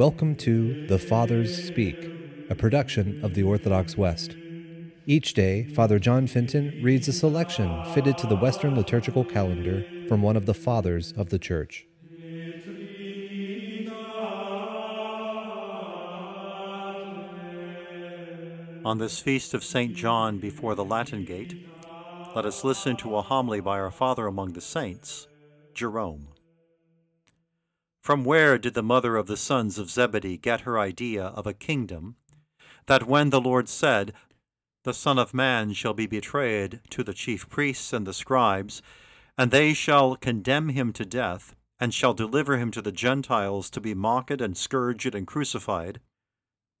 Welcome to The Fathers Speak, a production of the Orthodox West. Each day, Father John Fenton reads a selection fitted to the Western liturgical calendar from one of the Fathers of the Church. On this feast of St. John before the Latin Gate, let us listen to a homily by our Father among the Saints, Jerome. From where did the mother of the sons of Zebedee get her idea of a kingdom, that when the Lord said, The Son of Man shall be betrayed to the chief priests and the scribes, and they shall condemn him to death, and shall deliver him to the Gentiles to be mocked and scourged and crucified,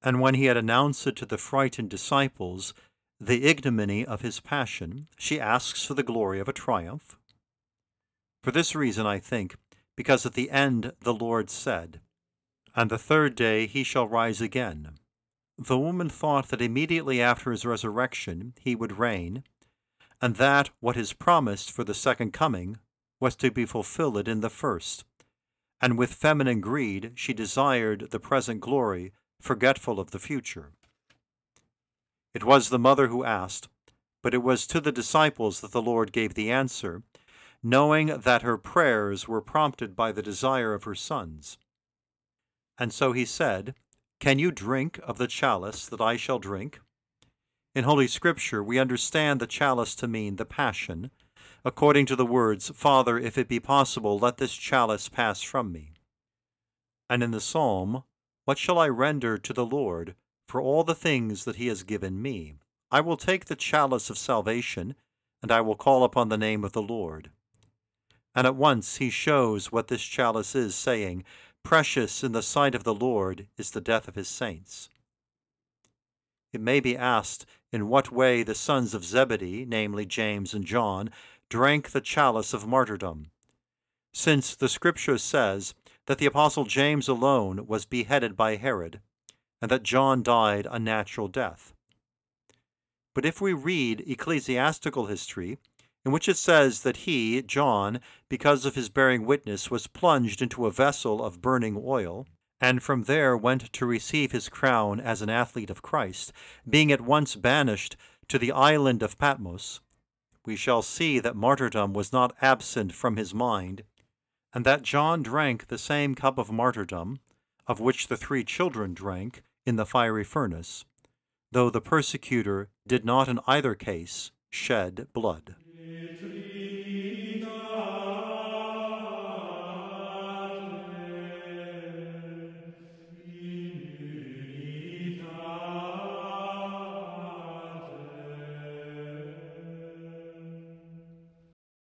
and when he had announced it to the frightened disciples, the ignominy of his passion, she asks for the glory of a triumph? For this reason, I think, because at the end the Lord said, And the third day he shall rise again. The woman thought that immediately after his resurrection he would reign, and that what is promised for the second coming was to be fulfilled in the first. And with feminine greed she desired the present glory, forgetful of the future. It was the mother who asked, but it was to the disciples that the Lord gave the answer, knowing that her prayers were prompted by the desire of her sons. And so he said, Can you drink of the chalice that I shall drink? In Holy Scripture, we understand the chalice to mean the Passion, according to the words, Father, if it be possible, let this chalice pass from me. And in the Psalm, What shall I render to the Lord for all the things that he has given me? I will take the chalice of salvation, and I will call upon the name of the Lord. And at once he shows what this chalice is, saying, Precious in the sight of the Lord is the death of his saints. It may be asked in what way the sons of Zebedee, namely James and John, drank the chalice of martyrdom, since the Scripture says that the Apostle James alone was beheaded by Herod, and that John died a natural death. But if we read ecclesiastical history, in which it says that he, John, because of his bearing witness, was plunged into a vessel of burning oil, and from there went to receive his crown as an athlete of Christ, being at once banished to the island of Patmos, we shall see that martyrdom was not absent from his mind, and that John drank the same cup of martyrdom of which the three children drank in the fiery furnace, though the persecutor did not in either case shed blood.